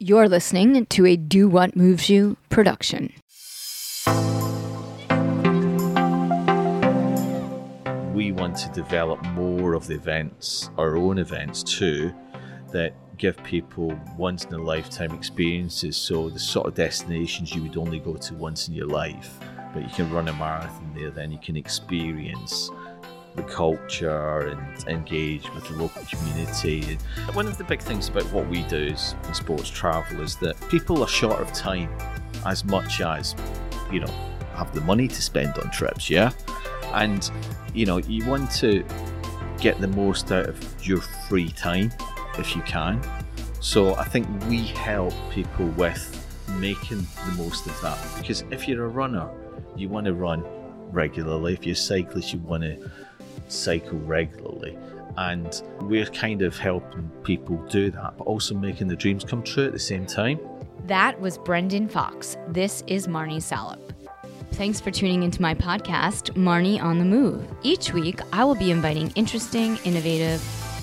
You're listening to a Do What Moves You production. We want to develop more of the events, our own events too, that give people once in a lifetime experiences. So, the sort of destinations you would only go to once in your life, but you can run a marathon there, then you can experience the culture and engage with the local community. One of the big things about what we do is in sports travel is that people are short of time as much as, you know, have the money to spend on trips, yeah? And, you know, you want to get the most out of your free time if you can. So I think we help people with making the most of that because if you're a runner, you want to run regularly. If you're a cyclist, you want to cycle regularly. And we're kind of helping people do that, but also making the dreams come true at the same time. That was Brendan Fox. This is Marni Salup. Thanks for tuning into my podcast, Marni on the Move. Each week, I will be inviting interesting, innovative,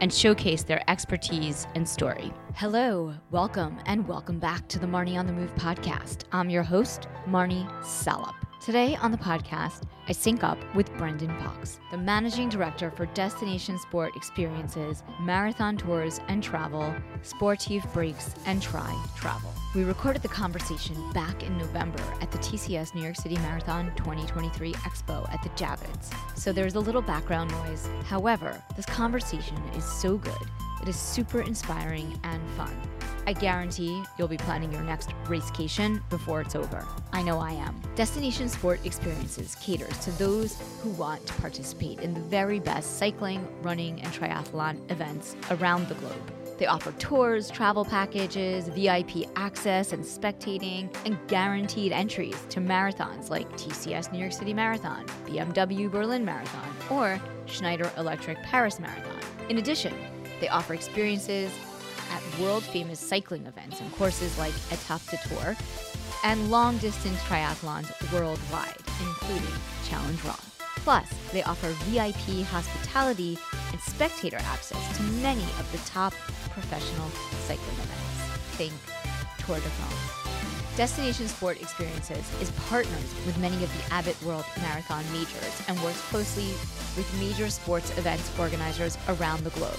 and showcase their expertise and story. Hello, welcome, and welcome back to the Marni on the Move podcast. I'm your host, Marni Salup. Today on the podcast, I sync up with Brendan Fox, the managing director for Destination Sport Experiences, Marathon Tours and Travel, Sportive Breaks, and Tri Travel. We recorded the conversation back in November at the TCS New York City Marathon 2023 Expo at the Javits, so there's a little background noise. However, this conversation is so good, it is super inspiring and fun. I guarantee you'll be planning your next racecation before it's over. I know I am. Destination Sport Experiences caters to those who want to participate in the very best cycling, running, and triathlon events around the globe. They offer tours, travel packages, VIP access and spectating, and guaranteed entries to marathons like TCS New York City Marathon, BMW Berlin Marathon, or Schneider Electric Paris Marathon. In addition, they offer experiences at world famous cycling events and courses like Etape de Tour and long distance triathlons worldwide, including Challenge Roth. Plus, they offer VIP hospitality and spectator access to many of the top professional cycling events. Think Tour de France. Destination Sport Experiences is partners with many of the Abbott World Marathon majors and works closely with major sports events organizers around the globe.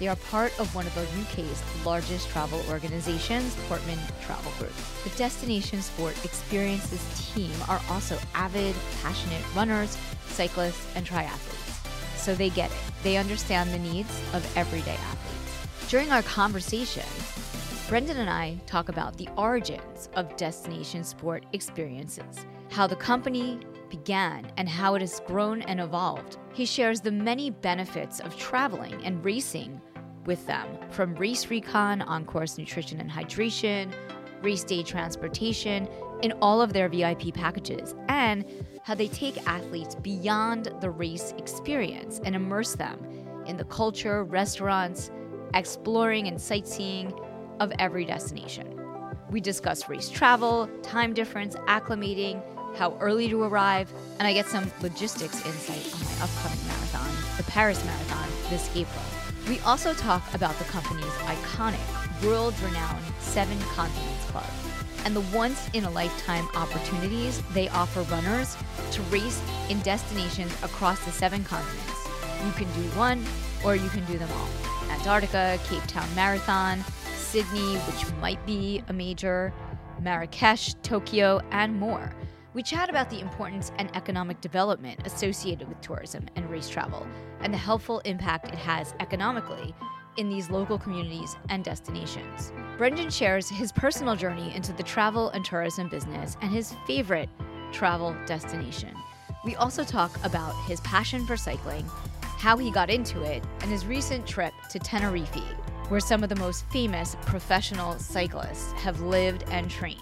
They are part of one of the UK's largest travel organizations, Portman Travel Group. The Destination Sport Experiences team are also avid, passionate runners, cyclists, and triathletes. So they get it. They understand the needs of everyday athletes. During our conversation, Brendan and I talk about the origins of Destination Sport Experiences, how the company began, and how it has grown and evolved. He shares the many benefits of traveling and racing with them from race recon, on course nutrition and hydration, race day transportation in all of their VIP packages, and how they take athletes beyond the race experience and immerse them in the culture, restaurants, exploring and sightseeing of every destination. We discuss race travel, time difference, acclimating, how early to arrive, and I get some logistics insight on my upcoming marathon, the Paris Marathon, this April. We also talk about the company's iconic, world renowned Seven Continents Club and the once in a lifetime opportunities they offer runners to race in destinations across the seven continents. You can do one or you can do them all Antarctica, Cape Town Marathon, Sydney, which might be a major, Marrakesh, Tokyo, and more. We chat about the importance and economic development associated with tourism and race travel, and the helpful impact it has economically in these local communities and destinations. Brendan shares his personal journey into the travel and tourism business and his favorite travel destination. We also talk about his passion for cycling, how he got into it, and his recent trip to Tenerife, where some of the most famous professional cyclists have lived and trained.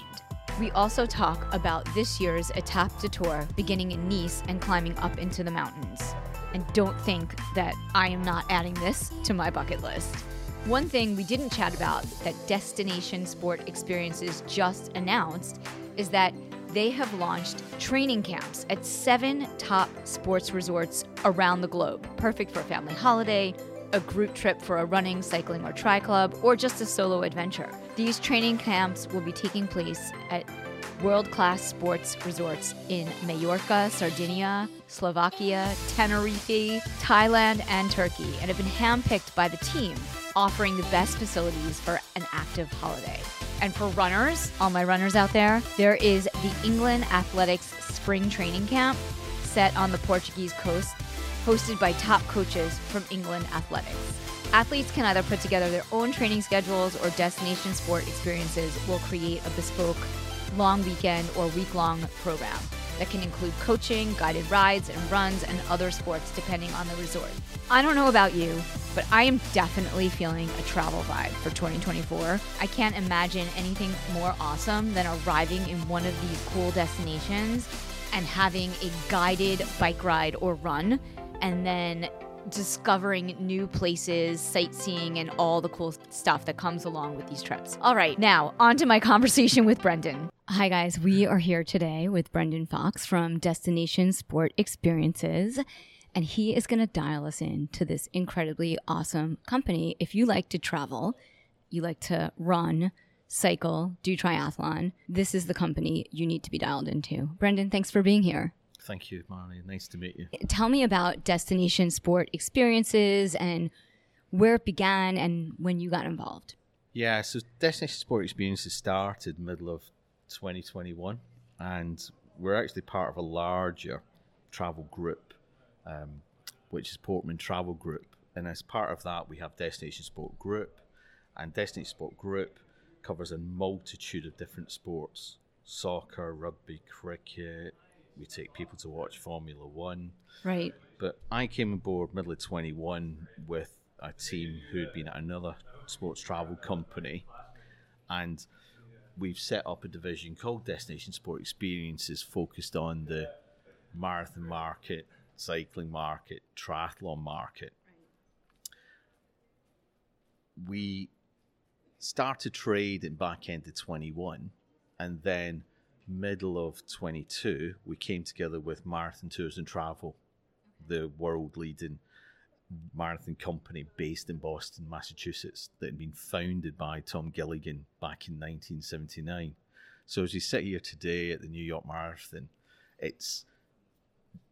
We also talk about this year's Etape de Tour beginning in Nice and climbing up into the mountains. And don't think that I am not adding this to my bucket list. One thing we didn't chat about that Destination Sport Experiences just announced is that they have launched training camps at seven top sports resorts around the globe, perfect for a family holiday, a group trip for a running, cycling, or tri club, or just a solo adventure. These training camps will be taking place at world class sports resorts in Majorca, Sardinia, Slovakia, Tenerife, Thailand, and Turkey, and have been handpicked by the team, offering the best facilities for an active holiday. And for runners, all my runners out there, there is the England Athletics Spring Training Camp set on the Portuguese coast, hosted by top coaches from England Athletics. Athletes can either put together their own training schedules or destination sport experiences will create a bespoke long weekend or week long program that can include coaching, guided rides and runs, and other sports depending on the resort. I don't know about you, but I am definitely feeling a travel vibe for 2024. I can't imagine anything more awesome than arriving in one of these cool destinations and having a guided bike ride or run, and then discovering new places, sightseeing, and all the cool stuff that comes along with these trips. All right, now on to my conversation with Brendan. Hi, guys. We are here today with Brendan Fox from Destination Sport Experiences, and he is going to dial us in to this incredibly awesome company. If you like to travel, you like to run, cycle, do triathlon, this is the company you need to be dialed into. Brendan, thanks for being here. Thank you, Marni. Nice to meet you. Tell me about Destination Sport Experiences and where it began and when you got involved. Yeah, so Destination Sport Experiences started middle of 2021, and we're actually part of a larger travel group, um, which is Portman Travel Group. And as part of that, we have Destination Sport Group, and Destination Sport Group covers a multitude of different sports soccer, rugby, cricket, we take people to watch Formula One. Right. But I came aboard middle of 21 with a team who had been at another sports travel company, and we've set up a division called Destination Sport Experiences, focused on the marathon market, cycling market, triathlon market. We started trade in back end of 21, and then middle of 22, we came together with Marathon Tours and Travel, the world leading marathon company based in Boston, Massachusetts, that had been founded by Tom Gilligan back in 1979. So as we sit here today at the New York Marathon, it's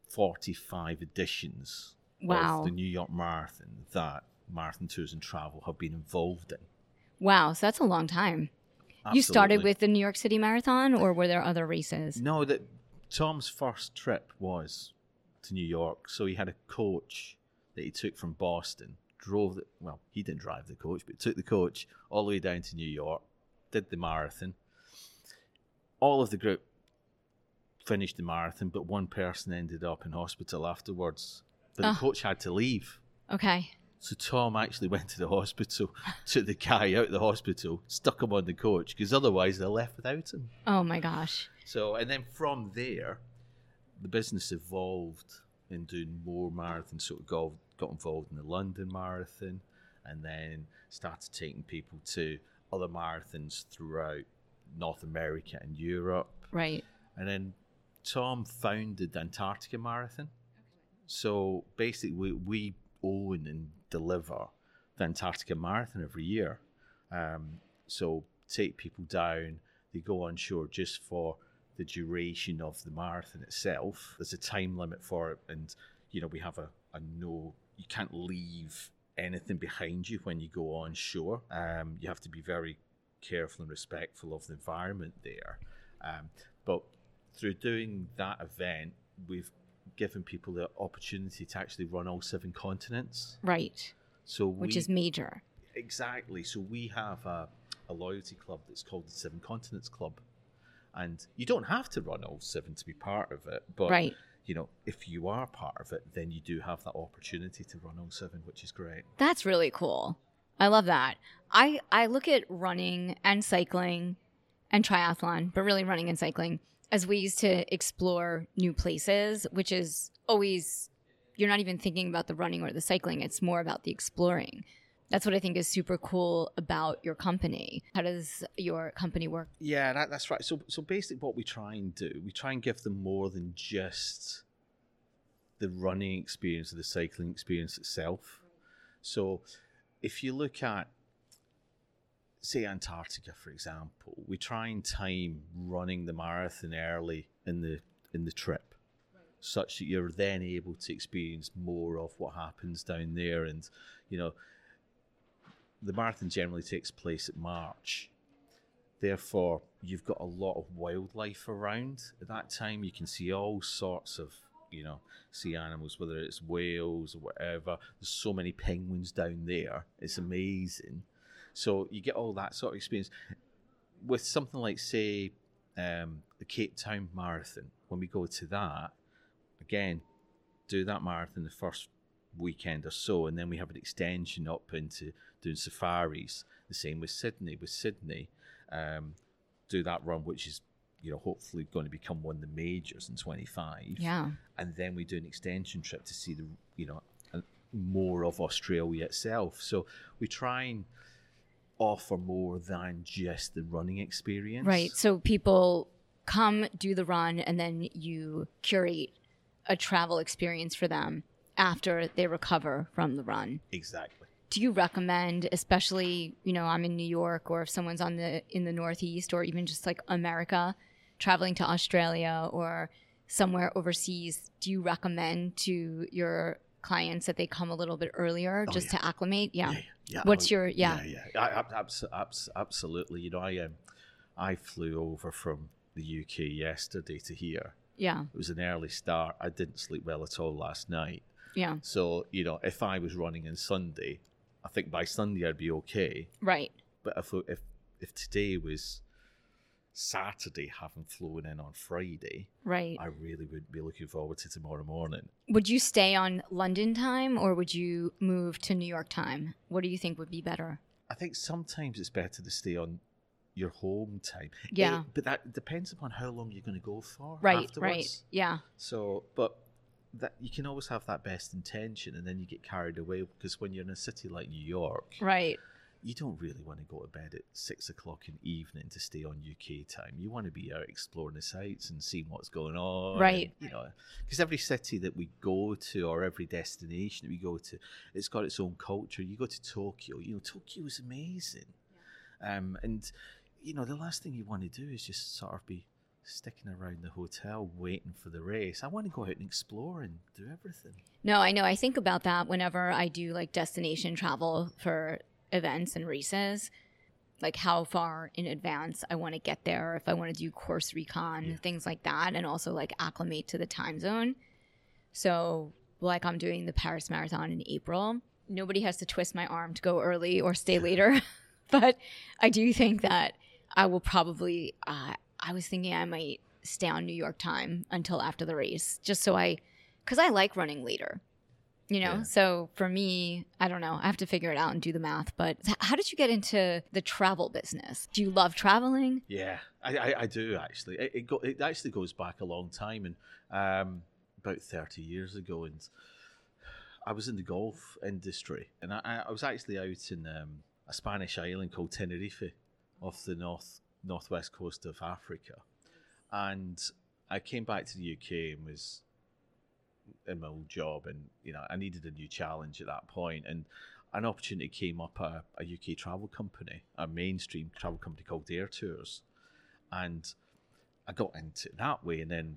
45 editions wow. of the New York Marathon that Marathon Tours and Travel have been involved in. Wow, so that's a long time. You started with the New York City Marathon, or were there other races? No, that Tom's first trip was to New York. So he had a coach that he took from Boston, drove the well, he didn't drive the coach, but took the coach all the way down to New York, did the marathon. All of the group finished the marathon, but one person ended up in hospital afterwards. But the ah. coach had to leave. Okay. So Tom actually went to the hospital, took the guy out of the hospital, stuck him on the coach because otherwise they're left without him. Oh my gosh! So and then from there, the business evolved in doing more marathons. So it got got involved in the London Marathon, and then started taking people to other marathons throughout North America and Europe. Right. And then Tom founded the Antarctica Marathon. So basically, we, we own and deliver the Antarctica Marathon every year. Um, so take people down, they go on shore just for the duration of the marathon itself. There's a time limit for it, and you know we have a, a no. You can't leave anything behind you when you go on shore. Um, you have to be very careful and respectful of the environment there. Um, but through doing that event, we've given people the opportunity to actually run all seven continents. Right. So which is major. Exactly. So we have a, a loyalty club that's called the Seven Continents Club, and you don't have to run all seven to be part of it. But right. you know, if you are part of it, then you do have that opportunity to run all seven, which is great. That's really cool. I love that. I I look at running and cycling and triathlon, but really running and cycling as ways to explore new places, which is always, you're not even thinking about the running or the cycling, it's more about the exploring. That's what I think is super cool about your company. How does your company work? Yeah, that, that's right. So, so basically, what we try and do, we try and give them more than just the running experience or the cycling experience itself. So, if you look at say Antarctica, for example, we try and time running the marathon early in the in the trip, such that you're then able to experience more of what happens down there. And you know, the marathon generally takes place at March. Therefore, you've got a lot of wildlife around at that time. You can see all sorts of you know sea animals, whether it's whales or whatever. There's so many penguins down there. It's amazing so you get all that sort of experience with something like, say, um, the Cape Town Marathon. When we go to that, again, do that marathon the first weekend or so, and then we have an extension up into doing safaris. The same with Sydney. With Sydney, um, do that run, which is you know hopefully going to become one of the majors in 25. Yeah, and then we do an extension trip to see the you know more of Australia itself. So we try and offer more than just the running experience. Right. So people come do the run and then you curate a travel experience for them after they recover from the run. Exactly. Do you recommend especially, you know, I'm in New York or if someone's on the in the northeast or even just like America traveling to Australia or somewhere overseas, do you recommend to your clients that they come a little bit earlier oh, just yeah. to acclimate? Yeah. yeah, yeah. What's your yeah? Yeah, yeah. I, I, absolutely. You know, I um, I flew over from the UK yesterday to here. Yeah. It was an early start. I didn't sleep well at all last night. Yeah. So, you know, if I was running on Sunday, I think by Sunday I'd be okay. Right. But if if if today was Saturday, having flown in on Friday, right, I really would be looking forward to tomorrow morning. Would you stay on London time or would you move to New York time? What do you think would be better? I think sometimes it's better to stay on your home time. Yeah, it, but that depends upon how long you're going to go for. Right, afterwards. right, yeah. So, but that you can always have that best intention, and then you get carried away because when you're in a city like New York, right you don't really want to go to bed at six o'clock in the evening to stay on UK time. You want to be out exploring the sites and seeing what's going on. Right. And, you know, because every city that we go to or every destination that we go to, it's got its own culture. You go to Tokyo, you know, Tokyo is amazing. Um, and, you know, the last thing you want to do is just sort of be sticking around the hotel waiting for the race. I want to go out and explore and do everything. No, I know. I think about that whenever I do like destination travel for events and races like how far in advance I want to get there, if I want to do course recon, yeah. things like that, and also like acclimate to the time zone. So, like I'm doing the Paris Marathon in April, nobody has to twist my arm to go early or stay later. but I do think that I will probably, uh, I was thinking I might stay on New York time until after the race, just so I, because I like running later you know? Yeah. so for me i don't know i have to figure it out and do the math but how did you get into the travel business? Do you love traveling? Yeah i, I, I do actually. It, it, go, it, actually goes back a long time and um, about 30 years ago and i was in the golf industry and i, I was actually out in um, a spanish island called tenerife off the north northwest coast of africa. And i came back to the uk and was in my old job, and you know I needed a new challenge at that point, and an opportunity came up at a UK travel company, a mainstream travel company called Airtours, and I got into it that way, and then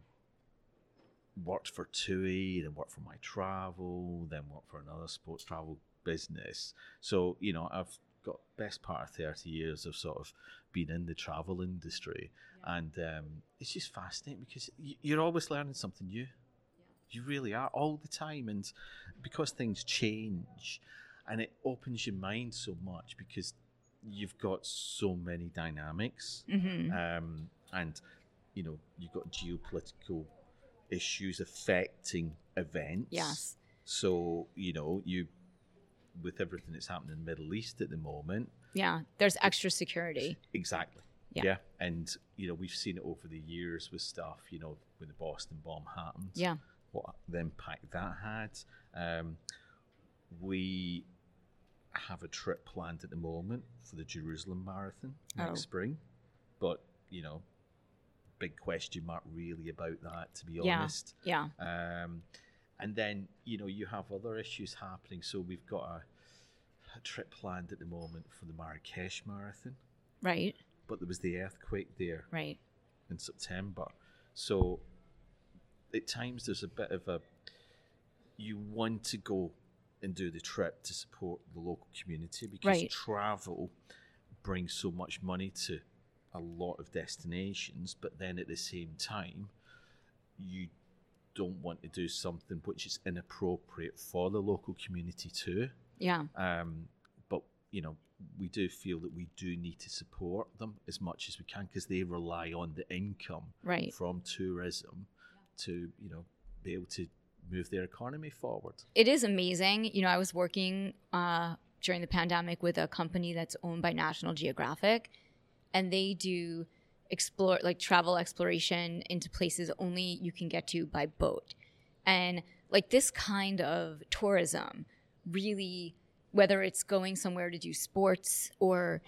worked for TUI, then worked for my travel, then worked for another sports travel business. So you know I've got best part of 30 years of sort of being in the travel industry yeah. and um, it's just fascinating because you're always learning something new you really are all the time. And because things change and it opens your mind so much because you've got so many dynamics. Mm-hmm. Um, and, you know, you've got geopolitical issues affecting events. Yes. So, you know, you, with everything that's happening in the Middle East at the moment. Yeah, there's extra security. Exactly. Yeah. And, you know, we've seen it over the years with stuff, you know, when the Boston bomb happened. Yeah. What the impact that had. Um, we have a trip planned at the moment for the Jerusalem Marathon next Oh. spring. But, you know, big question mark really about that, to be Yeah. honest. Yeah. Um, and then you know you have other issues happening. So we've got a, a trip planned at the moment for the Marrakesh Marathon, Right. but there was the earthquake there Right. in September. So at times there's a bit of a you want to go and do the trip to support the local community because Right. travel brings so much money to a lot of destinations, but then at the same time, you don't want to do something which is inappropriate for the local community too. Yeah. Um, but you know, we do feel that we do need to support them as much as we can because they rely on the income Right. from tourism to you know be able to move their economy forward. It is amazing. You know, I was working uh, during the pandemic with a company that's owned by National Geographic, and they do explore like travel exploration into places only you can get to by boat. And like this kind of tourism really whether it's going somewhere to do sports or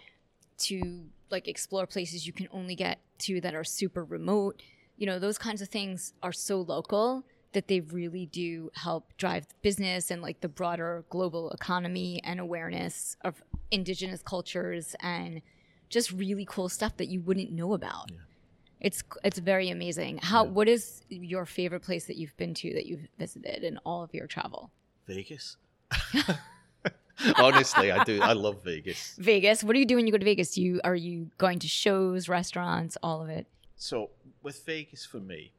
to like explore places you can only get to that are super remote, you know, those kinds of things are so local that they really do help drive business and like the broader global economy and awareness of indigenous cultures and just really cool stuff that you wouldn't know about. Yeah. It's it's very amazing. How Yeah. what is your favorite place that you've been to that you've visited in all of your travel? Vegas. Honestly, I do. I love Vegas. Vegas. What do you do when you go to Vegas? Do you are you going to shows, restaurants, all of it? So with Vegas, for me,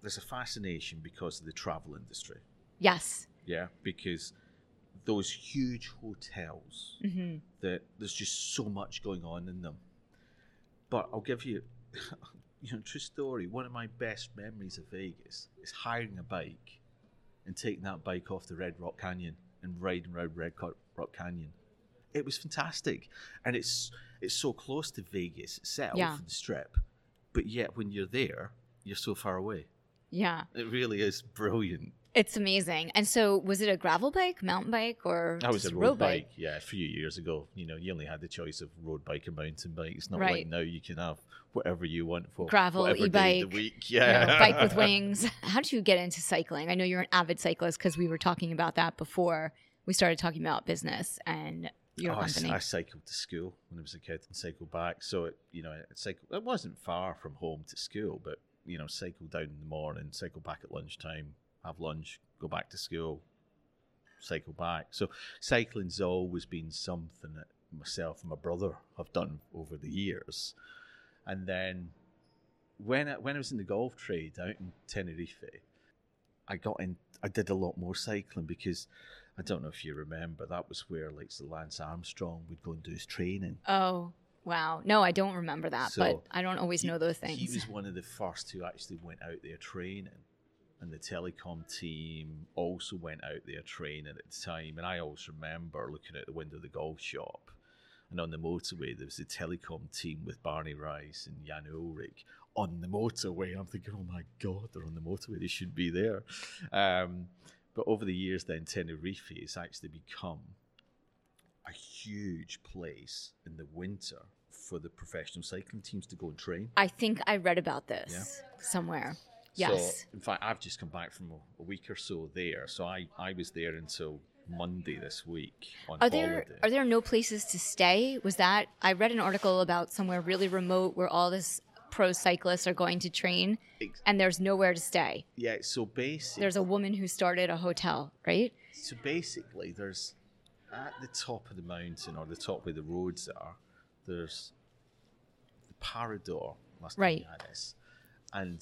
there's a fascination because of the travel industry. Yes. Yeah, because those huge hotels hmm that there's just so much going on in them. But I'll give you, you know, true story. One of my best memories of Vegas is hiring a bike and taking that bike off the Red Rock Canyon and riding around Red Rock Canyon. It was fantastic, and it's it's so close to Vegas itself, Yeah. the Strip, but yet when you're there, you're so far away. Yeah. It really is brilliant. It's amazing. And so, was it a gravel bike, mountain bike, or I was a road, bike. yeah, a few years ago. You know, you only had the choice of road bike and mountain bike. It's not like now you can have whatever you want for Gravel, e-bike, week. You Yeah, know, bike with wings. How did you get into cycling? I know you're an avid cyclist because we were talking about that before we started talking about business and your Oh, I, company. I cycled to school when I was a kid and cycled back. So it, you know, it cycled. It wasn't far from home to school, but you know, cycle down in the morning, cycle back at lunchtime, have lunch, go back to school, cycle back. So cycling's always been something that myself and my brother have done over the years. And then when I, when I was in the golf trade out in Tenerife, I got in. I did a lot more cycling because I don't know if you remember that was where like the Lance Armstrong would go and do his training. oh, wow. No, I don't remember that, but I don't always He- know those things. He was one of the first who actually went out there training. And the Telekom team also went out there training at the time. And I always remember looking out the window of the golf shop. And on the motorway, there was the Telekom team with Bjarne Riis and Jan Ullrich on the motorway. I'm thinking, oh my God, they're on the motorway. They shouldn't be there. Um, but over the years, then Tenerife has actually become a huge place in the winter for the professional cycling teams to go and train. I think I read about this somewhere. Yes. So, in fact, I've just come back from a, a week or so there. So I, I was there until Monday this week on Are there holiday. are there no places to stay? Was that I read an article about somewhere really remote where all this pro cyclists are going to train and there's nowhere to stay. yeah, so basically, There's a woman who started a hotel, right? so basically, there's at the top of the mountain or the top where the roads are, there's the Parador. Last time Right. had this, and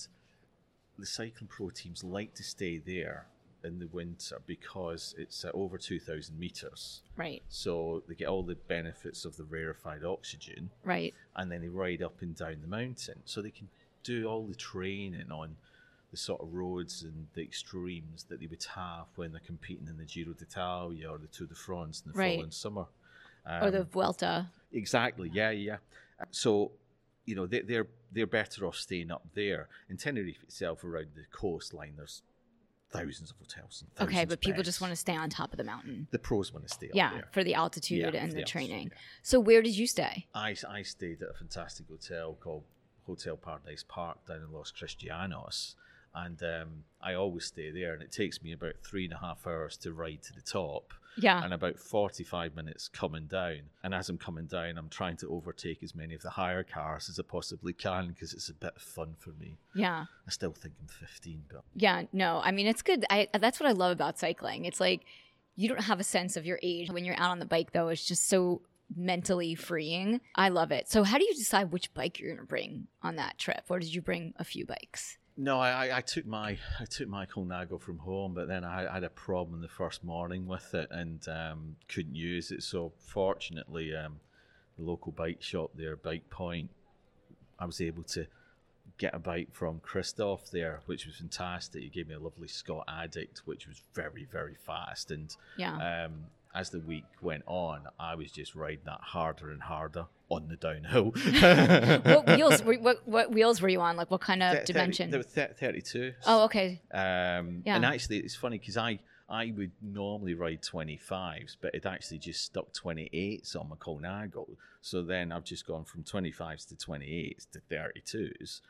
the cycling pro teams like to stay there in the winter because it's at over 2,000 meters. Right. So they get all the benefits of the rarefied oxygen, Right. and then they ride up and down the mountain. So they can do all the training on the sort of roads and the extremes that they would have when they're competing in the Giro d'Italia or the Tour de France in the Right. following summer. or the Um, Vuelta. Exactly. Yeah, yeah. So you know, they, they're they're better off staying up there. In Tenerife itself, around the coastline, there's thousands of hotels. Thousands Okay, but people just want to stay on top of the mountain. The pros want to stay Yeah, there. for the altitude Yeah, and the, the altitude, training. yeah. So where did you stay? I, I stayed at a fantastic hotel called Hotel Paradise Park down in Los Cristianos. And um, I always stay there, and it takes me about three and a half hours to ride to the top, Yeah. and about 45 minutes coming down. And as I'm coming down, I'm trying to overtake as many of the hire cars as I possibly can because it's a bit of fun for me. Yeah. I still think I'm 15, but Yeah, no. I mean, it's good. I that's what I love about cycling. It's like you don't have a sense of your age when you're out on the bike though. It's just so mentally freeing. I love it. So how do you decide which bike you're going to bring on that trip? Or did you bring a few bikes? No, I, I- I took my I took my Colnago from home, but then I had a problem the first morning with it and um, couldn't use it. So fortunately, um, the local bike shop there, Bike Point, I was able to get a bike from Christoph there, which was fantastic. He gave me a lovely Scott Addict, which was very very fast. And Yeah. um, as the week went on, I was just riding that harder and harder on the downhill. what wheels were, what what wheels were you on? Like what kind of Thir- 30 dimension? There were thir- 32. oh, okay. Um, Yeah. And actually, it's funny because I I would normally ride 25s, but it actually just stuck 28s on my Colnago. So then I've just gone from 25s to 28s to 32s.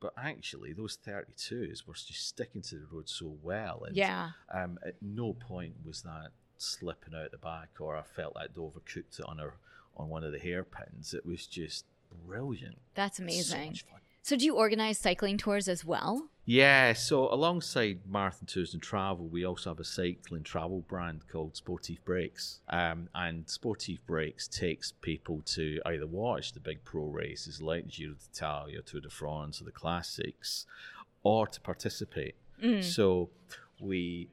But actually, those 32s were just sticking to the road so well. And Yeah. um, at no point was that slipping out the back or I felt like I'd overcooked it on a, on one of the hairpins. It was just brilliant. That's So amazing. fun. So do you organize cycling tours as well? Yeah, so alongside Marathon Tours and Travel, we also have a cycling travel brand called Sportive Breaks. Um, and Sportive Breaks takes people to either watch the big pro races like Giro d'Italia, or Tour de France, or the classics, or to participate. Mm. So we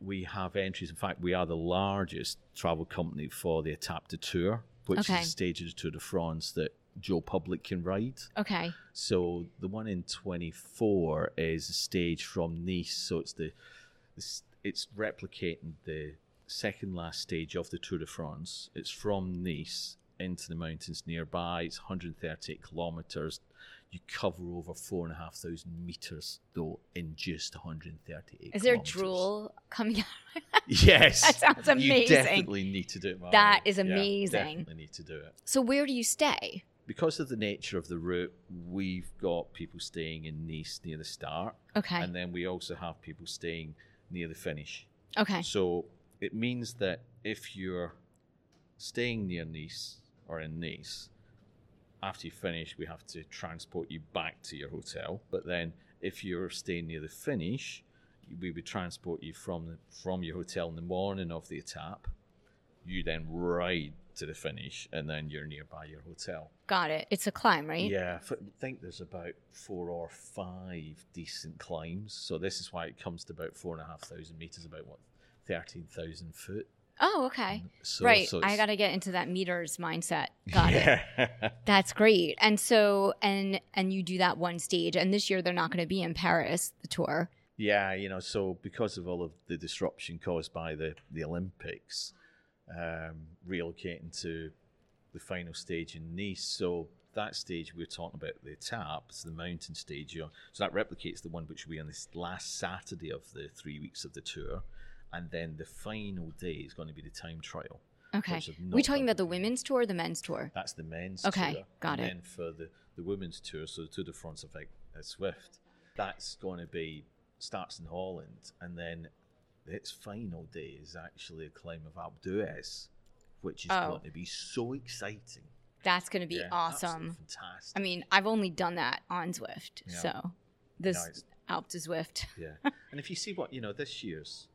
we have entries. In fact, we are the largest travel company for the Etape de Tour, which Okay. is a stage of the Tour de France that Joe Public can ride. Okay. So the one in 24 is a stage from Nice. So it's the, the it's replicating the second last stage of the Tour de France. It's from Nice into the mountains nearby. It's 138 kilometers. You cover over four and a half thousand meters though in just 138. Is there kilometers. drool coming out? Yes, That sounds amazing. You definitely need to do it. Marley. That is Yeah, amazing. definitely need to do it so where do you stay? because of the nature of the route, we've got people staying in Nice near the start, Okay. and then we also have people staying near the finish. Okay. So it means that if you're staying near Nice or in Nice, after you finish, we have to transport you back to your hotel. But then if you're staying near the finish, we would transport you from the, from your hotel in the morning of the etape. You then ride to the finish, and then you're nearby your hotel. Got it. It's a climb, right? Yeah, I think there's about four or five decent climbs. So this is why it comes to about four and a half thousand meters, about what thirteen thousand foot. Oh, okay. So, right. so I got to get into that meters mindset. Got it. That's great. And so and and you do that one stage and this year they're not going to be in Paris, the tour. Yeah, you know, so because of all of the disruption caused by the the Olympics, um, relocating to the final stage in Nice, so that stage we're talking about the tap, it's the mountain stage. So that replicates the one which we on this last Saturday of the three weeks of the tour, and then the final day is going to be the time trial. Okay. we talking about the women's tour or the men's tour? That's the men's Okay, tour. got and it. then for the, the women's tour, so the Tour de France of like, uh, Zwift, that's going to be starts in Holland, and then its final day is actually a climb of Alpe d'Huez, which is Oh. going to be so exciting. That's going to be Yeah, awesome. fantastic. I mean, I've only done that on Zwift. Yeah. So this No, it's- Alpe du Zwift. yeah, and if you see what you know, this year's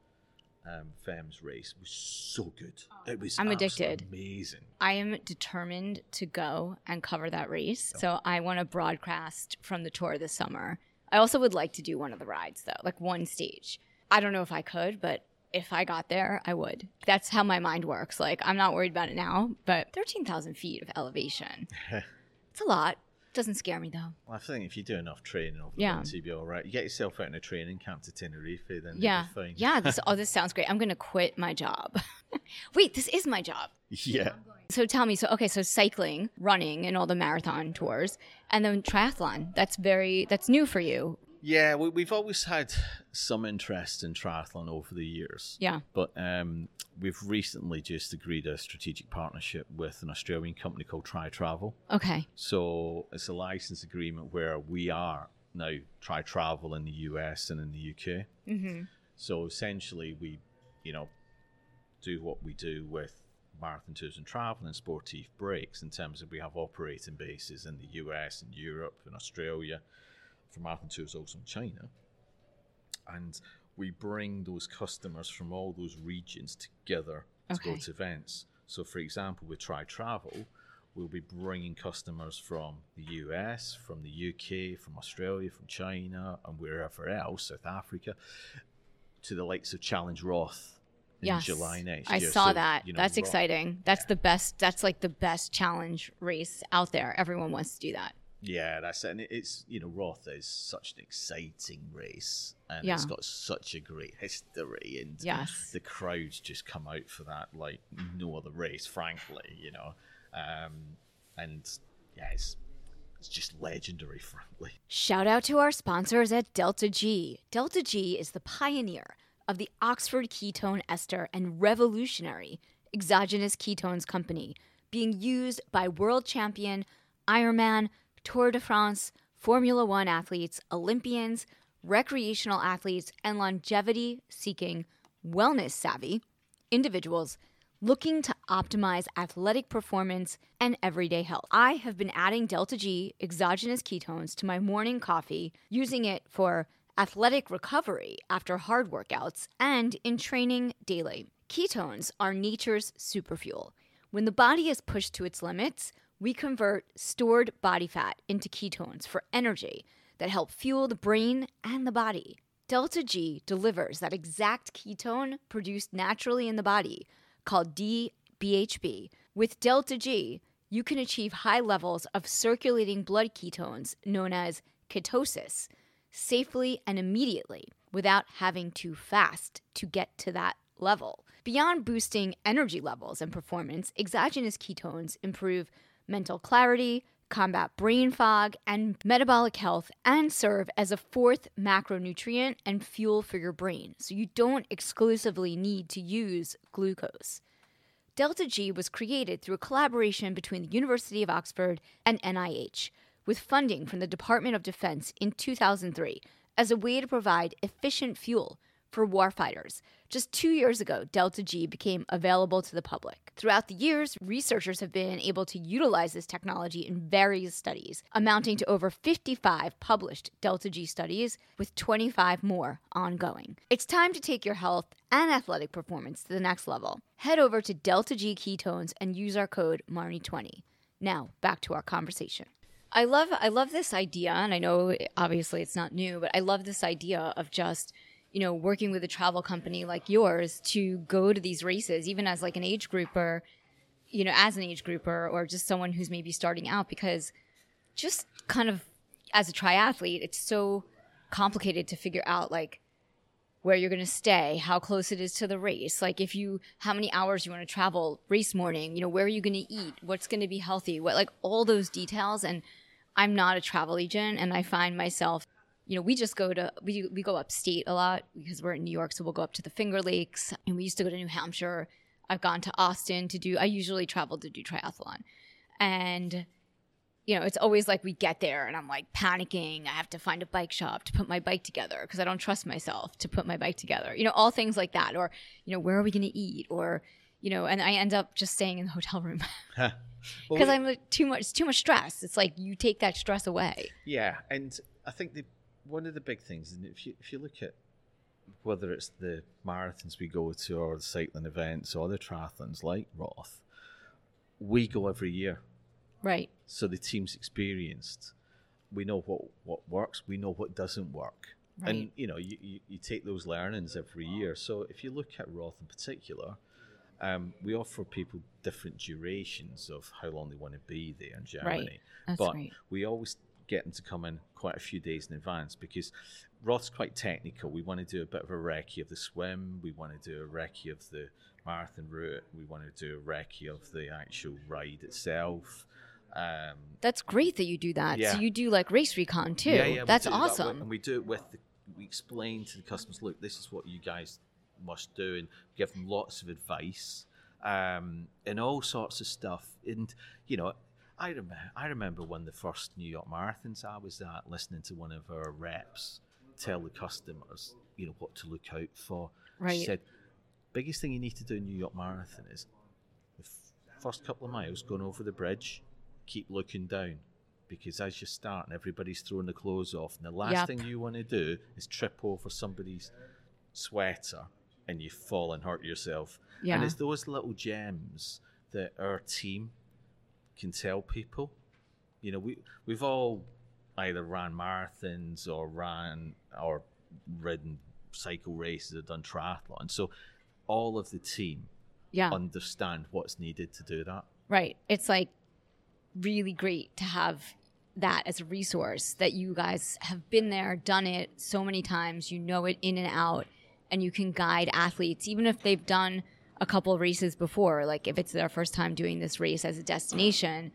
um, Femmes race was so good. It was. I'm addicted. Amazing. I am determined to go and cover that race. So I want to broadcast from the tour this summer. I also would like to do one of the rides though, like one stage. I don't know if I could, but if I got there, I would. That's how my mind works. Like I'm not worried about it now, but 13,000 feet of elevation. it's a lot. Doesn't scare me though. Well, I think if you do enough training over Yeah. the you'll be all right. You get yourself out in a training camp to Tenerife, then Yeah. fine. Yeah. This, oh, this sounds great. I'm going to quit my job. Wait, this is my job. yeah. So tell me, so okay, so cycling, running, and all the marathon tours, and then triathlon. That's very that's new for you. Yeah, we, we've always had some interest in triathlon over the years. Yeah. But um, we've recently just agreed a strategic partnership with an Australian company called Tri Travel. Okay. So it's a license agreement where we are now Tri Travel in the US and in the UK. Mm-hmm. So essentially, we, you know, do what we do with marathon tours and travel and sportive breaks in terms of we have operating bases in the US and Europe and Australia for marathon tours also in China. And we bring those customers from all those regions together to go to events. So, for example, with Tri Travel, we'll be bringing customers from the US, from the UK, from Australia, from China, and wherever else, South Africa, to the likes of Challenge Roth in Yes. July next I year. I saw So, that. you know, that's Roth- exciting. That's the best. That's like the best challenge race out there. Everyone wants to do that. Yeah, that's it. And it's, you know, Roth is such an exciting race and Yeah. it's got such a great history and Yes. the crowds just come out for that like no other race, frankly, you know. Um, and yeah, it's, it's just legendary, frankly. Shout out to our sponsors at Delta G. Delta G is the pioneer of the Oxford ketone ester and revolutionary exogenous ketones company, being used by world champion, Ironman, Tour de France, Formula One athletes, Olympians, recreational athletes, and longevity seeking, wellness savvy individuals looking to optimize athletic performance and everyday health. I have been adding Delta G exogenous ketones to my morning coffee, using it for athletic recovery after hard workouts and in training daily. Ketones are nature's superfuel. When the body is pushed to its limits, we convert stored body fat into ketones for energy that help fuel the brain and the body. Delta G delivers that exact ketone produced naturally in the body, called DBHB. With Delta G, you can achieve high levels of circulating blood ketones, known as ketosis, safely and immediately without having to fast to get to that level. Beyond boosting energy levels and performance, exogenous ketones improve mental clarity, combat brain fog, and metabolic health, and serve as a fourth macronutrient and fuel for your brain. So you don't exclusively need to use glucose. Delta G was created through a collaboration between the University of Oxford and NIH, with funding from the Department of Defense in 2003 as a way to provide efficient fuel for warfighters. Just two years ago, Delta G became available to the public. Throughout the years, researchers have been able to utilize this technology in various studies, amounting to over 55 published Delta G studies, with 25 more ongoing. It's time to take your health and athletic performance to the next level. Head over to Delta G Ketones and use our code MARNI20. Now, back to our conversation. I love I love this idea, and I know obviously it's not new, but I love this idea of just you know working with a travel company like yours to go to these races, even as like an age grouper, you know, as an age grouper or just someone who's maybe starting out, because just kind of as a triathlete, it's so complicated to figure out like where you're going to stay, how close it is to the race, like if you, how many hours you want to travel race morning, you know, where are you going to eat, what's going to be healthy, what, like all those details. And I'm not a travel agent and I find myself, you know, we just go to, we, we go upstate a lot because we're in New York. So we'll go up to the Finger Lakes and we used to go to New Hampshire. I've gone to Austin to do, I usually travel to do triathlon. And you know, it's always like we get there and I'm like panicking. I have to find a bike shop to put my bike together because I don't trust myself to put my bike together. You know, all things like that. Or, you know, where are we going to eat? Or, you know, and I end up just staying in the hotel room because we- I'm like, too much, it's too much stress. It's like you take that stress away. Yeah, and I think the one of the big things, and if you if you look at whether it's the marathons we go to or the cycling events or the triathlons like Roth, we go every year, Right. so the team's experienced. We know what what works. We know what doesn't work, Right. and you know you, you, you take those learnings every year. So if you look at Roth in particular, Um, we offer people different durations of how long they want to be there in Germany. Right. That's but we always get them to come in quite a few days in advance because Roth's quite technical. We want to do a bit of a recce of the swim, we want to do a recce of the marathon route, we want to do a recce of the actual ride itself. Um, That's great that you do that. Yeah. So you do like race recon too. yeah, yeah, That's it that way, awesome. and we do it with the, we explain to the customers, look, this is what you guys must do, and give them lots of advice um, and all sorts of stuff. And you know, I remember, I remember when the first New York marathons I was at, listening to one of our reps tell the customers, you know, what to look out for. She said, biggest thing you need to do in New York Marathon is the f- first couple of miles going over the bridge, keep looking down. Because as you start and everybody's throwing the clothes off. And the last Yep. thing you want to do is trip over somebody's sweater and you fall and hurt yourself. Yeah. And it's those little gems that our team can tell people. You know, we we've all either ran marathons or ran or ridden cycle races or done triathlon. So all of the team yeah. understand what's needed to do that. Right. It's like really great to have that as a resource that you guys have been there, done it so many times, you know it in and out, and you can guide athletes, even if they've done a couple of races before. Like if it's their first time doing this race as a destination,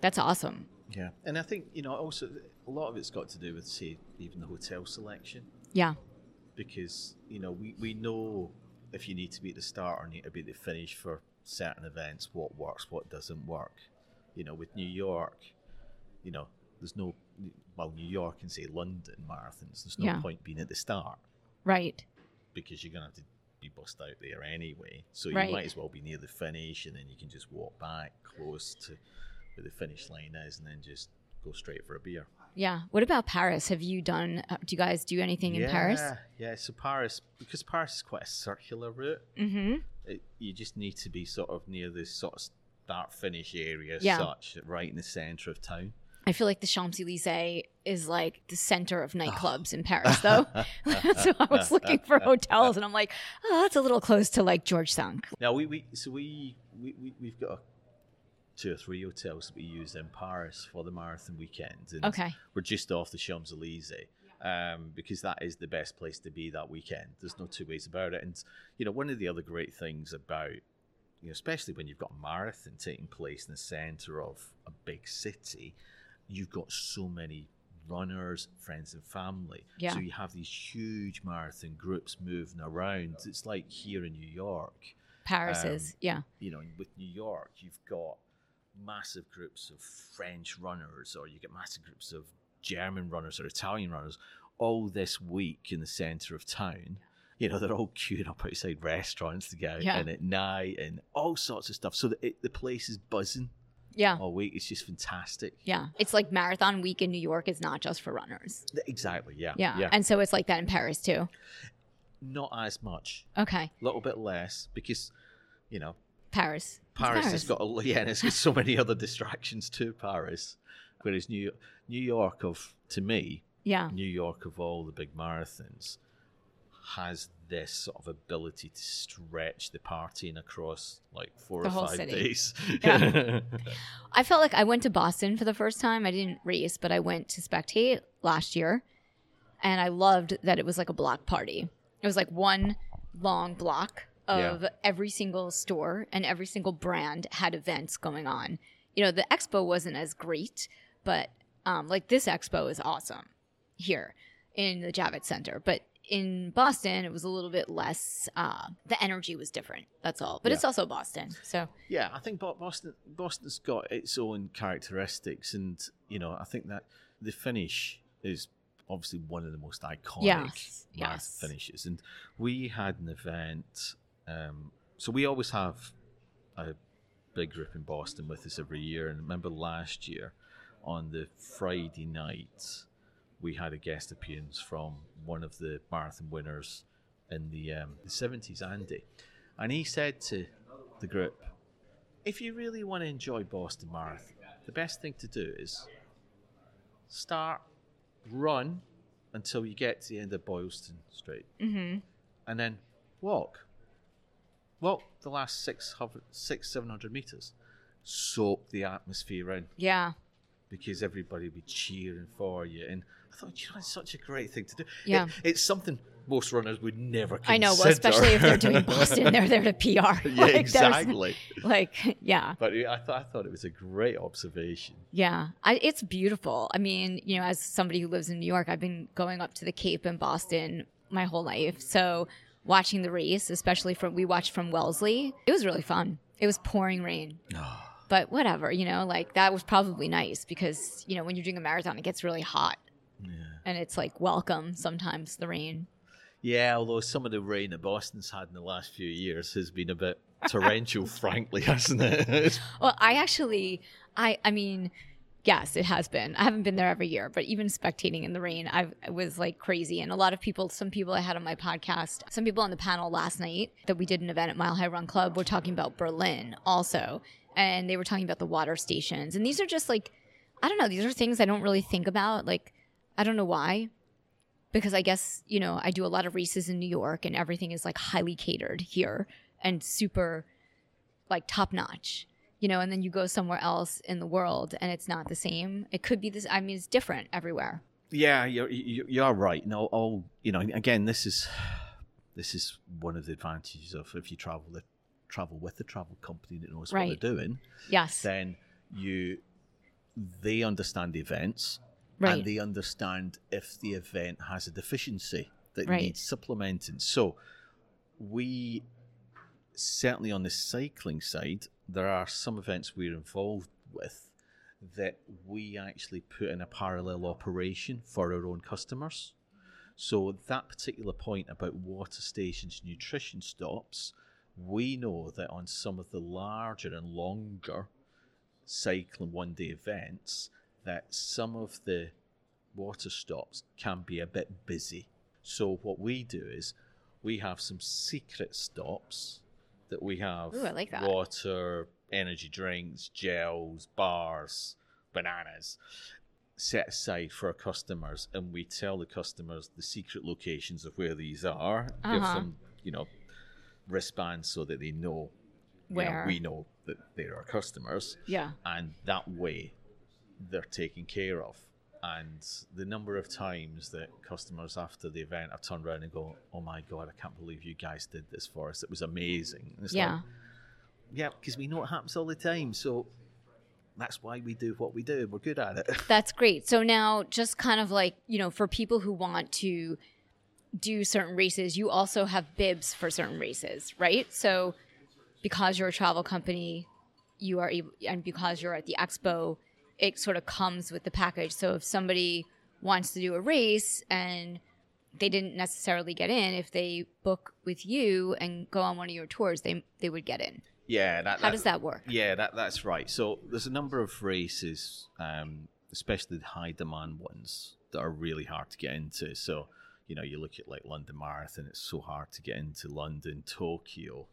that's awesome. Yeah. And I think, you know, also a lot of it's got to do with, say, even the hotel selection. Yeah. because you know we, we know if you need to be at the start or need to be at the finish for certain events what works what doesn't work you know with new york you know there's no well new york and say london marathons there's no Yeah. point being at the start Right. because you're going to have to bust out there anyway so you Right. might as well be near the finish and then you can just walk back close to where the finish line is and then just go straight for a beer Yeah. What about Paris? Have you done, uh, do you guys do anything in Paris? Yeah, so Paris, because Paris is quite a circular route, Mm hmm. it, you just need to be sort of near this sort of start finish area, Yeah. such, right in the centre of town. I feel like the Champs Elysees is like the center of nightclubs in Paris, though. so I was looking for hotels, and I'm like, oh, that's a little close to like Georgetown. Now we, we so we, we, we we've got a, two or three hotels that we use in Paris for the marathon weekend, and Okay. we're just off the Champs Elysees. Um, because that is the best place to be that weekend. There's no two ways about it. And you know, one of the other great things about you know, especially when you've got a marathon taking place in the center of a big city, you've got so many runners, friends, and family. Yeah. So you have these huge marathon groups moving around. It's like here in New York. Paris Um, is, yeah. You know, with New York, you've got massive groups of French runners, or you get massive groups of German runners or Italian runners, all this week in the center of town. You know, they're all queuing up outside restaurants to get out Yeah. and at night and all sorts of stuff. So that it, the place is buzzing Yeah. all week. It's just fantastic. Yeah. It's like marathon week in New York is not just for runners. Exactly. Yeah. Yeah. Yeah. And so it's like that in Paris too. Not as much. Okay. A little bit less because, you know, Paris. It's Paris, has got a yeah, and it's got so many other distractions to Paris. Whereas New New York of to me, Yeah. New York of all the big marathons has this sort of ability to stretch the partying across like four The or five city. days. Yeah. I felt like I went to Boston for the first time. I didn't race, but I went to spectate last year. And I loved that it was like a block party. It was like one long block of Yeah. every single store and every single brand had events going on. You know, the expo wasn't as great, but um, like this expo is awesome here in the Javits Center. But in Boston, it was a little bit less, uh, the energy was different. That's all. But Yeah. it's also Boston. So, yeah, I think Boston Boston's got its own characteristics, and you know, I think that the finish is obviously one of the most iconic Yes, yes. finishes. And we had an event, um, so we always have a big group in Boston with us every year. And I remember last year on the Friday night, we had a guest appearance from one of the marathon winners in the um, the seventies, Andy, and he said to the group, "If you really want to enjoy Boston Marathon, the best thing to do is start, run until you get to the end of Boylston Street, hmm and then walk. well, the last six, six seven hundred meters, soak the atmosphere in Yeah. because everybody would be cheering for you. And I thought, you know, it's such a great thing to do. It- Yeah. it's something most runners would never consider. I know, well, especially if they're doing Boston, they're there to PR. yeah, Like, exactly. Like, yeah. But I thought I thought it was a great observation. Yeah, I, it's beautiful. I mean, you know, as somebody who lives in New York, I've been going up to the Cape and Boston my whole life. So watching the race, especially from we watched from Wellesley, it was really fun. It was pouring rain, ah. but whatever, you know, like that was probably nice because you know when you're doing a marathon, it gets really hot, and it's like welcome sometimes the rain. Yeah, although some of the rain that Boston's had in the last few years has been a bit torrential, frankly, hasn't it? Well, I actually, I, I mean, yes, it has been. I haven't been there every year, but even spectating in the rain, I was like crazy. And a lot of people, some people I had on my podcast, some people on the panel last night that we did an event at Mile High Run Club were talking about Berlin also, and they were talking about the water stations. And these are just like, I don't know, these are things I don't really think about. Like, I don't know why. Because I guess, you know, I do a lot of races in New York and everything is like highly catered here and super like top notch you know and then you go somewhere else in the world and it's not the same it could be this i mean it's different everywhere yeah, you're you- you're right. No, all you know. Again, this is this is one of the advantages of if you travel the travel with a travel company that knows Right. what they're doing. yes Then you they understand the events right and they understand if the event has a deficiency that Right. needs supplementing. So we certainly on the cycling side, there are some events we're involved with that we actually put in a parallel operation for our own customers. So that particular point about water stations, nutrition stops, we know that on some of the larger and longer cycling one day events that some of the water stops can be a bit busy. So what we do is we have some secret stops that we have Ooh, I like that. water, energy drinks, gels, bars, bananas set aside for our customers and we tell the customers the secret locations of where these are, give Uh-huh. them, you know, wristbands so that they know you know, Where? we know that they're our customers yeah and that way they're taken care of. And the number of times that customers after the event have turned around and go, "Oh my god, I can't believe you guys did this for us. It was amazing." Yeah like, yeah, because we know it happens all the time, so that's why we do what we do. We're good at it. that's great so now just kind of like you know for people who want to do certain races you also have bibs for certain races right so because you're a travel company you are able and because you're at the expo it sort of comes with the package so if somebody wants to do a race and they didn't necessarily get in if they book with you and go on one of your tours they they would get in yeah, that, how does that work Yeah, that that's right. So there's a number of races, um, especially the high demand ones, that are really hard to get into. So you know, you look at like London Marathon; it's so hard to get into London, Tokyo,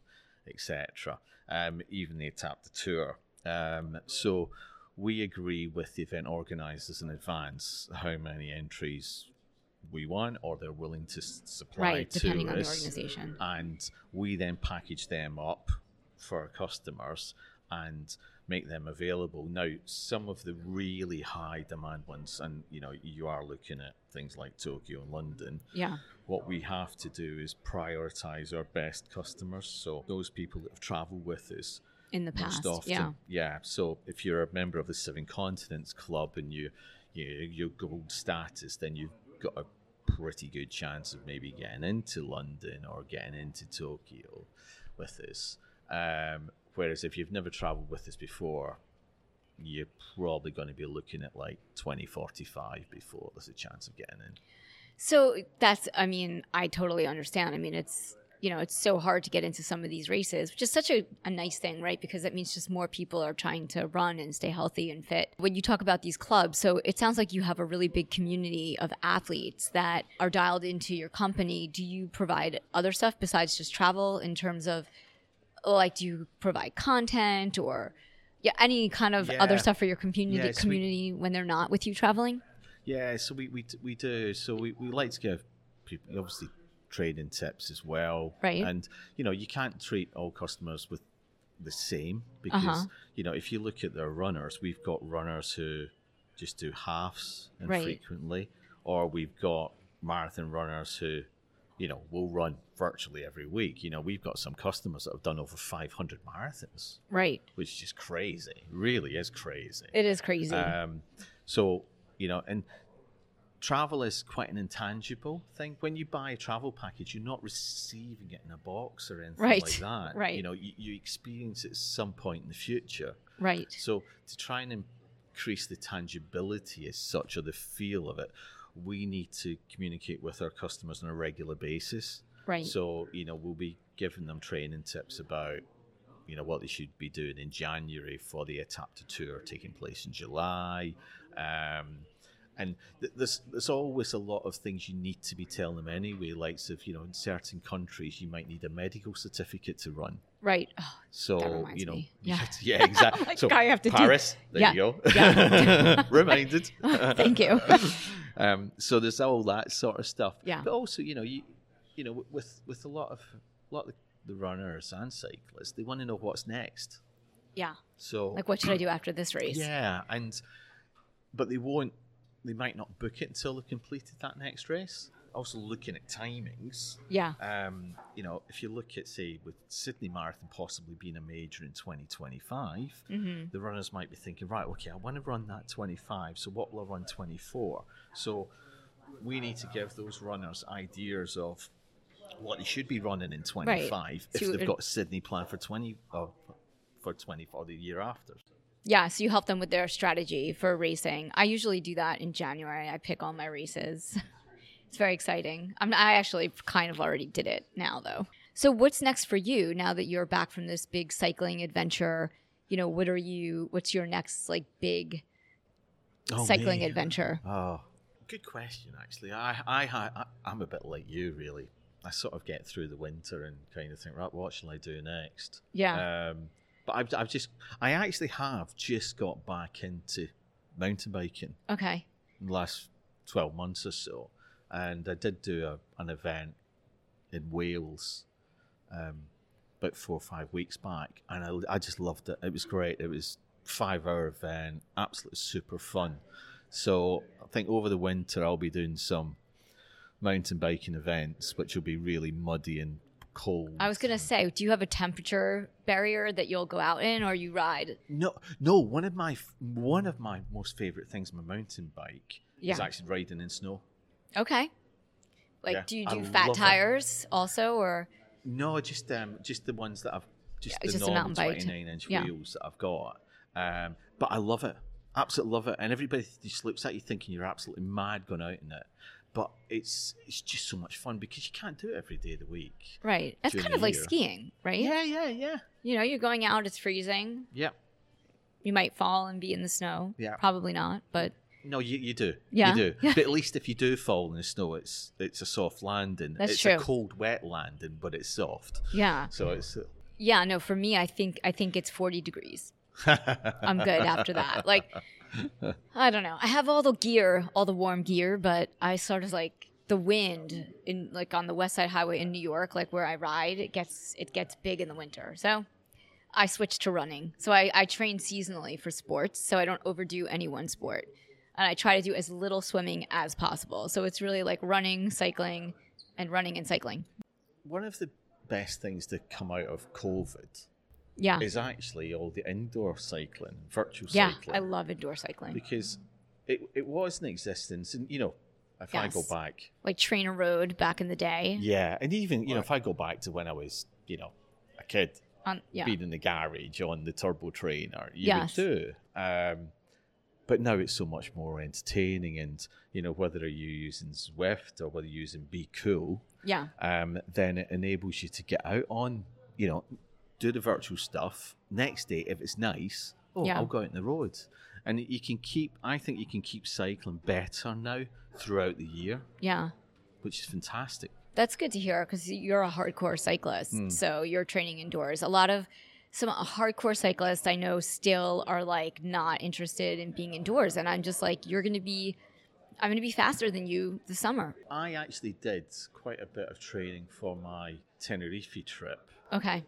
etc. Um, even the Etape de Tour. Um, so we agree with the event organisers in advance how many entries we want, or they're willing to supply right to depending on the us organization and we then package them up for our customers and make them available. Now, some of the really high demand ones, and you know, you are looking at things like Tokyo and London. yeah What we have to do is prioritize our best customers. So those people that have traveled with us in the past often. yeah Yeah. So if you're a member of the Seven Continents Club and you, you your gold status, then you've got a pretty good chance of maybe getting into London or getting into Tokyo with this. Um, whereas if you've never traveled with us before, you're probably going to be looking at like 2045 before there's a chance of getting in. So that's, I mean, I totally understand. I mean, it's, you know, it's so hard to get into some of these races, which is such a, a nice thing, right? Because that means just more people are trying to run and stay healthy and fit. When you talk about these clubs, so it sounds like you have a really big community of athletes that are dialed into your company. Do you provide other stuff besides just travel in terms of, like, do you provide content or, yeah, any kind of other stuff for your community Yes, we- community when they're not with you traveling? Yeah, so we, we, we do. So we, we like to give people, obviously, training tips as well. Right. And you know, you can't treat all customers with the same because Uh-huh. you know, if you look at their runners, we've got runners who just do halves Right. infrequently, or we've got marathon runners who, you know, will run virtually every week. You know, we've got some customers that have done over 500 marathons, Right. which is crazy. Really is crazy. It is crazy. Um, so you know, and travel is quite an intangible thing. When you buy a travel package, you're not receiving it in a box or anything Right, like that. right. You know, you, you experience it at some point in the future. right. So to try and increase the tangibility as such or the feel of it, we need to communicate with our customers on a regular basis. Right. So, you know, we'll be giving them training tips about, you know, what they should be doing in January for the Etape de Tour taking place in July. Um, and th- there's there's always a lot of things you need to be telling them anyway. Like, so if you know, in certain countries, you might need a medical certificate to run. right. Oh, So you know, me. Yeah. yeah, exactly. Like, so I have to do- Paris, there Yeah, you go. yeah. Reminded. Thank you. um, so there's all that sort of stuff. Yeah. But also, you know, you you know, with with a lot of a lot of the runners and cyclists, they want to know what's next. yeah. So Like, what should I do after this race? yeah, and but they won't. They might not book it until they've completed that next race. Also, looking at timings, Yeah. um, you know, if you look at say with Sydney Marathon possibly being a major in 2025, Mm-hmm. the runners might be thinking, right, okay, I want to run that 25, so what will I run 24? So we need to give those runners ideas of what they should be running in 25 if To- they've got a Sydney planned for 20 or for 24 the year after. Yeah, so you help them with their strategy for racing. I usually do that in January. I pick all my races. It's very exciting. I'm, I actually kind of already did it now, though. So, what's next for you now that you're back from this big cycling adventure? You know, what are you? What's your next like big Oh, cycling me. adventure? Oh, good question. Actually, I, I, I, I'm a bit like you, really. I sort of get through the winter and kind of think, right, what shall I do next? Yeah. Um, but I've, I've just, I actually have just got back into mountain biking okay. in the last twelve months or so, and I did do a, an event in Wales, um, about four or five weeks back, and I, I just loved it. It was great. It was five hour event, absolutely super fun. So I think over the winter I'll be doing some mountain biking events, which will be really muddy and cold. I was gonna say, do you have a temperature barrier that you'll go out in, or you ride? No, no. One of my one of my most favorite things on my mountain bike Yeah. is actually riding in snow. Okay. Like, Yeah, do you I do fat love it. tires also, or No, just um, just the ones that I've just Yeah, the just normal mountain bike. twenty nine inch wheels that I've got. Um, but I love it, absolutely love it, and everybody just looks at you thinking you're absolutely mad going out in it. But it's it's just so much fun because you can't do it every day of the week. right? That's kind of the like skiing, right? Yeah, yeah, yeah, You know, you're going out, it's freezing. yeah. You might fall and be in the snow. Yeah. Probably not, but No, you, you do. Yeah, You do. yeah. But at least if you do fall in the snow, it's it's a soft landing. That's it's true. a cold, wet landing, but it's soft. yeah. So it's. Uh, yeah, no, for me I think I think it's 40 degrees. I'm good after that. Like I don't know. I have all the gear, all the warm gear, but I sort of like the wind in like on the West Side Highway in New York, like where I ride, it gets it gets big in the winter. So I switched to running. So I, I train seasonally for sports, so I don't overdo any one sport. And I try to do as little swimming as possible. So it's really like running, cycling, and running and cycling. One of the best things to come out of COVID Yeah. is actually all the indoor cycling, virtual Yeah. cycling. I love indoor cycling. because it, it was in existence. And, you know, if I go Yes. back, Like TrainerRoad back in the day. yeah, and even, you know, if I go back to when I was, you know, a kid, On, yeah. being in the garage on the turbo trainer, you Yes. would do. Um, but now it's so much more entertaining, and you know whether you're using Zwift or whether you're using Bkool, Yeah. um, then it enables you to get out on, you know, do the virtual stuff. Next day, if it's nice, oh, Yeah. I'll go out on the road, and you can keep. I think you can keep cycling better now throughout the year, Yeah. which is fantastic. That's good to hear because you're a hardcore cyclist. Hmm. So you're training indoors. A lot of some hardcore cyclists I know still are like not interested in being indoors. And I'm just like, you're going to be I'm going to be faster than you this summer. I actually did quite a bit of training for my Tenerife trip Okay.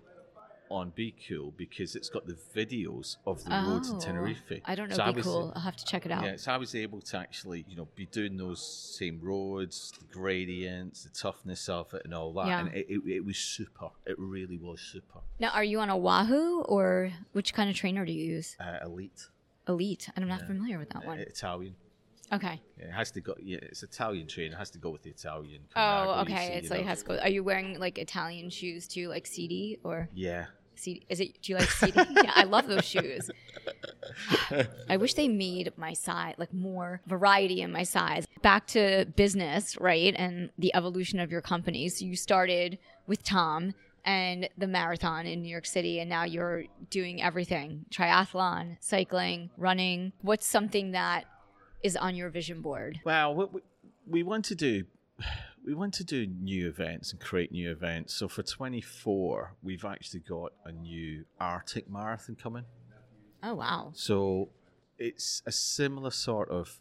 On Be Cool because it's got the videos of the roads in Oh, Tenerife. I don't know. so Be was, Cool. I'll have to check it out. Yeah, so I was able to actually, you know, be doing those same roads, the gradients, the toughness of it, and all that. Yeah. And it, it, it was super. It really was super. Now, are you on a Wahoo or which kind of trainer do you use? Uh, elite, Elite. I'm not Yeah. familiar with that uh, one. Italian. Okay. Yeah, it has to go. Yeah, it's Italian train. It has to go with the Italian. Oh, okay. It's like know. has to go. Are you wearing like Italian shoes too, like Sidi or Yeah. Sidi? Is it? Do you like Sidi? yeah, I love those shoes. I wish they made my size like more variety in my size. Back to business, right? And the evolution of your company. So you started with Tom and the marathon in New York City, and now you're doing everything: triathlon, cycling, running. What's something that is on your vision board? Well, we, we, we want to do we want to do new events and create new events. So for 24, we've actually got a new Arctic marathon coming. Oh wow! So it's a similar sort of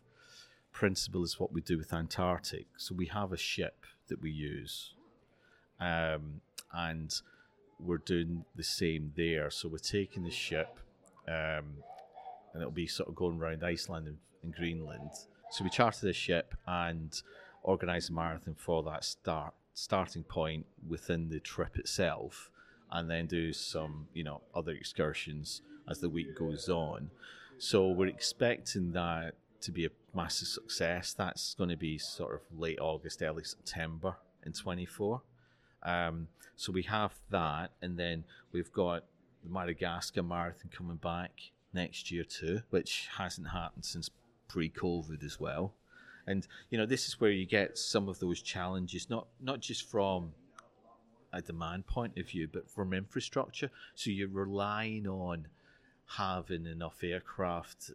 principle as what we do with Antarctic. So we have a ship that we use, um, and we're doing the same there. So we're taking the ship, um, and it'll be sort of going around Iceland and, and Greenland. So we charter the ship and organise a marathon for that start starting point within the trip itself, and then do some you know other excursions as the week goes on. So we're expecting that to be a massive success. That's going to be sort of late August, early September in 24. Um, so we have that, and then we've got the Madagascar Marathon coming back next year too, which hasn't happened since pre-COVID as well. And you know, this is where you get some of those challenges, not not just from a demand point of view, but from infrastructure. So you're relying on having enough aircraft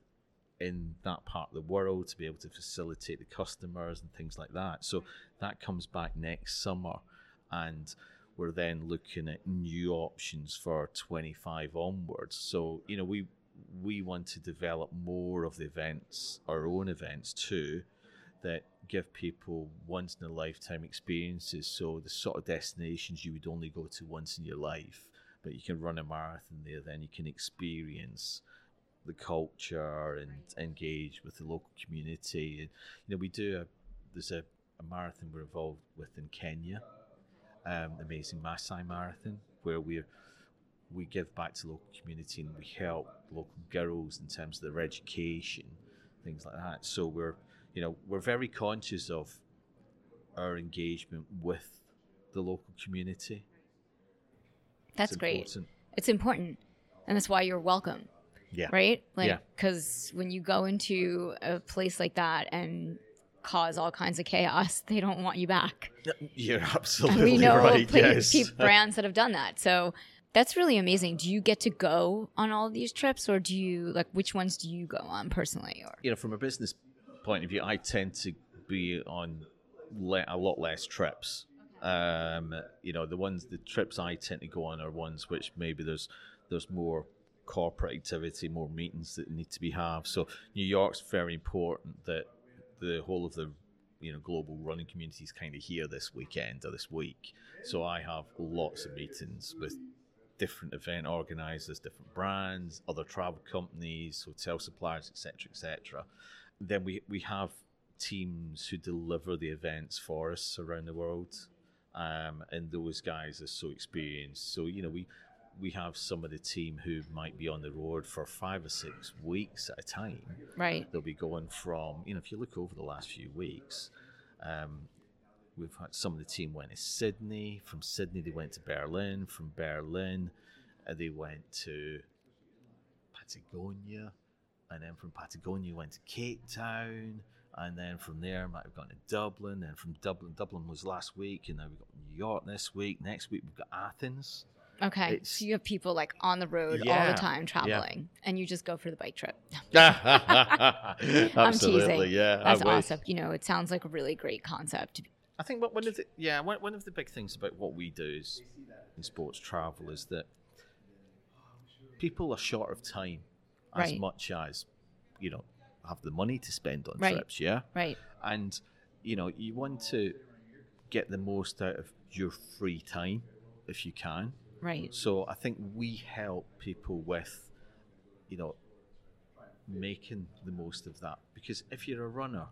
in that part of the world to be able to facilitate the customers and things like that. So that comes back next summer, and we're then looking at new options for 25 onwards. So you know we we want to develop more of the events, our own events too, that give people once in a lifetime experiences. So the sort of destinations you would only go to once in your life, but you can run a marathon there, then you can experience the culture and engage with the local community. And you know, we do a there's a, a marathon we're involved with in Kenya, um, the amazing Maasai Marathon, where we're we give back to local community and we help local girls in terms of their education, things like that. So we're you know we're very conscious of our engagement with the local community. That's It's great. important. It's important, and that's why you're welcome. Yeah. right? Like, Yeah. because when you go into a place like that and cause all kinds of chaos, they don't want you back. You're And absolutely we know right. pla- yes. brands that have done that. So that's really amazing. Do you get to go on all these trips, or do you like which ones do you go on personally? Or you know, from a business point of view, I tend to be on le- a lot less trips. Um, you know, the ones, the trips I tend to go on are ones which maybe there's there's more corporate activity, more meetings that need to be have. So New York's very important that the whole of the you know global running community is kind of here this weekend or this week. So I have lots of meetings with different event organizers, different brands, other travel companies, hotel suppliers, etc., etc. Then we we have teams who deliver the events for us around the world, um, and those guys are so experienced. So you know we we have some of the team who might be on the road for five or six weeks at a time. right? They'll be going from you know if you look over the last few weeks. Um, We've had some of the team went to Sydney. From Sydney, they went to Berlin. From Berlin, uh, they went to Patagonia, and then from Patagonia went to Cape Town, and then from there might have gone to Dublin. And from Dublin, Dublin was last week, and now we've got New York this week. Next week we've got Athens. Okay, It's- so you have people like on the road all the time traveling, and you just go for the bike trip. Absolutely, I'm teasing. yeah. That's awesome. You know, it sounds like a really great concept. I think what- one of the yeah one, one of the big things about what we do is in sports travel is that people are short of time as much as you know have the money to spend on Right. trips. Yeah, Right. and you know you want to get the most out of your free time if you can. Right. So I think we help people with, you know, making the most of that. Because if you're a runner,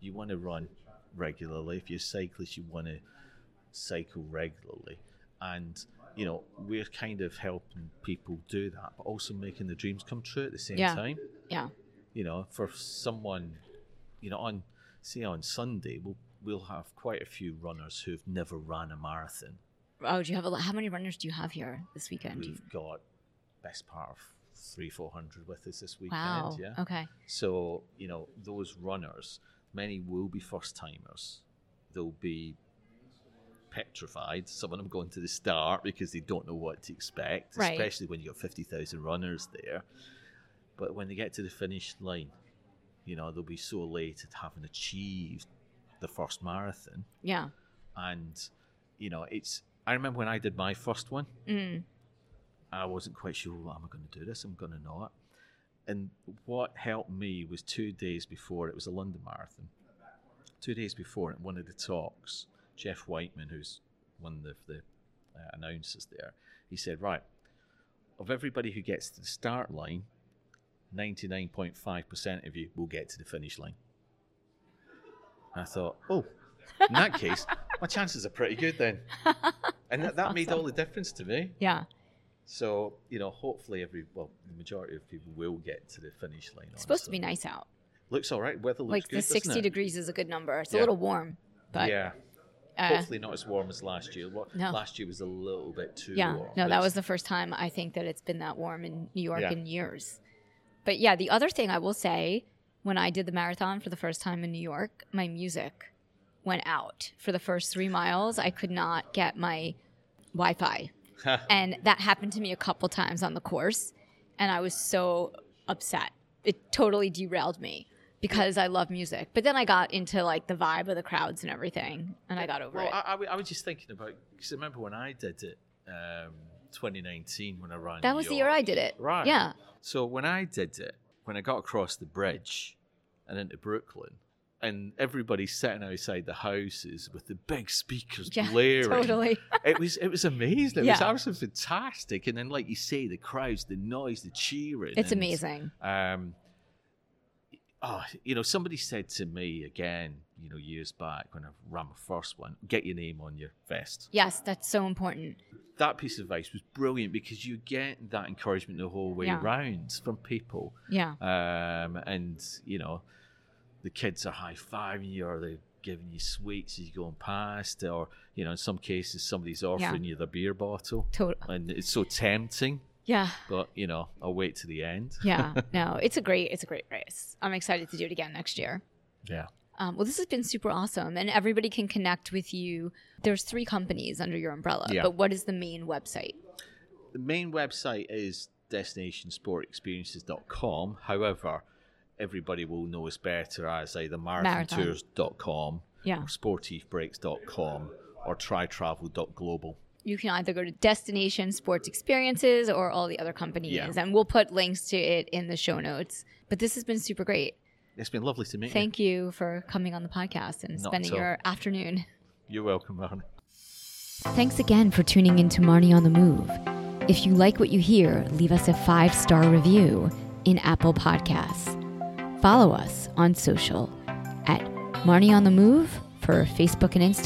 you want to run regularly. If you're a cyclist, you want to cycle regularly. And, you know, we're kind of helping people do that, but also making the dreams come true at the same Yeah. time. Yeah. You know, for someone, you know, on, say on Sunday, we'll, we'll have quite a few runners who've never ran a marathon. Oh, do you have a lot? How many runners do you have here this weekend? We've got best part of three, four hundred with us this weekend. Wow. Yeah. Okay. So you know those runners, many will be first timers. They'll be petrified. Some of them going to the start because they don't know what to expect, Right. especially when you've got fifty thousand runners there. But when they get to the finish line, you know they'll be so late at having achieved the first marathon, Yeah. and you know it's. I remember when I did my first one. Mm. I wasn't quite sure, well, am I going to do this? I'm going to not. And what helped me was two days before, it was a London Marathon. Two days before, at one of the talks, Geoff Wightman, who's one of the uh, announcers there, he said, Right, of everybody who gets to the start line, 99.5% of you will get to the finish line. And I thought, oh, in that case, my chances are pretty good then. And that, that made all the difference to me. Yeah. So you know, hopefully every well, the majority of people will get to the finish line. It's supposed to be nice out. Looks all right. Weather looks like good. the 60 it? degrees is a good number. It's a little warm, but yeah. Uh, Hopefully not as warm as last year. What No. last year was a little bit too yeah. warm. No, that was the first time I think that it's been that warm in New York Yeah. in years. But yeah, the other thing I will say, when I did the marathon for the first time in New York, my music went out for the first three miles. I could not get my Wi-Fi, and that happened to me a couple times on the course, and I was so upset. It totally derailed me because I love music. But then I got into like the vibe of the crowds and everything, and I got over well, it. I, I I was just thinking about because I remember when I did it, um, 2019 when I ran. that was the year I did it. Right. Yeah. So when I did it, when I got across the bridge and into Brooklyn, and everybody sitting outside the houses with the big speakers Yeah. blaring, Totally. it was it was amazing. It was absolutely fantastic. And then, like you say, the crowds, the noise, the cheering. It's and, amazing. Um, oh, you know, somebody said to me again, you know, years back when I ran my first one, get your name on your vest. Yes, that's so important. That piece of advice was brilliant because you get that encouragement the whole way Yeah. round from people. Yeah. Um, and, you know, the kids are high fiving you or they're giving you sweets as you're going past, or, you know, in some cases, somebody's offering you their beer bottle. Total. And it's so tempting, Yeah. but, you know, I'll wait to the end. Yeah. No, it's a great, it's a great race. I'm excited to do it again next year. Yeah. Um, well, this has been super awesome, and everybody can connect with you. There's three companies under your umbrella, Yeah. but what is the main website? The main website is destinationsportexperiences.com. However, everybody will know us better as either marathontours.com Yeah. or sportivebreaks.com or tritravel.global. You can either go to Destination Sports Experiences or all the other companies, Yeah. and we'll put links to it in the show notes. But this has been super great. It's been lovely to meet you. Thank you for coming on the podcast and Not spending your afternoon. You're welcome, Marni. Thanks again for tuning in to Marni on the Move. If you like what you hear, leave us a five star review in Apple Podcasts. Follow us on social at Marni on the Move for Facebook and Instagram.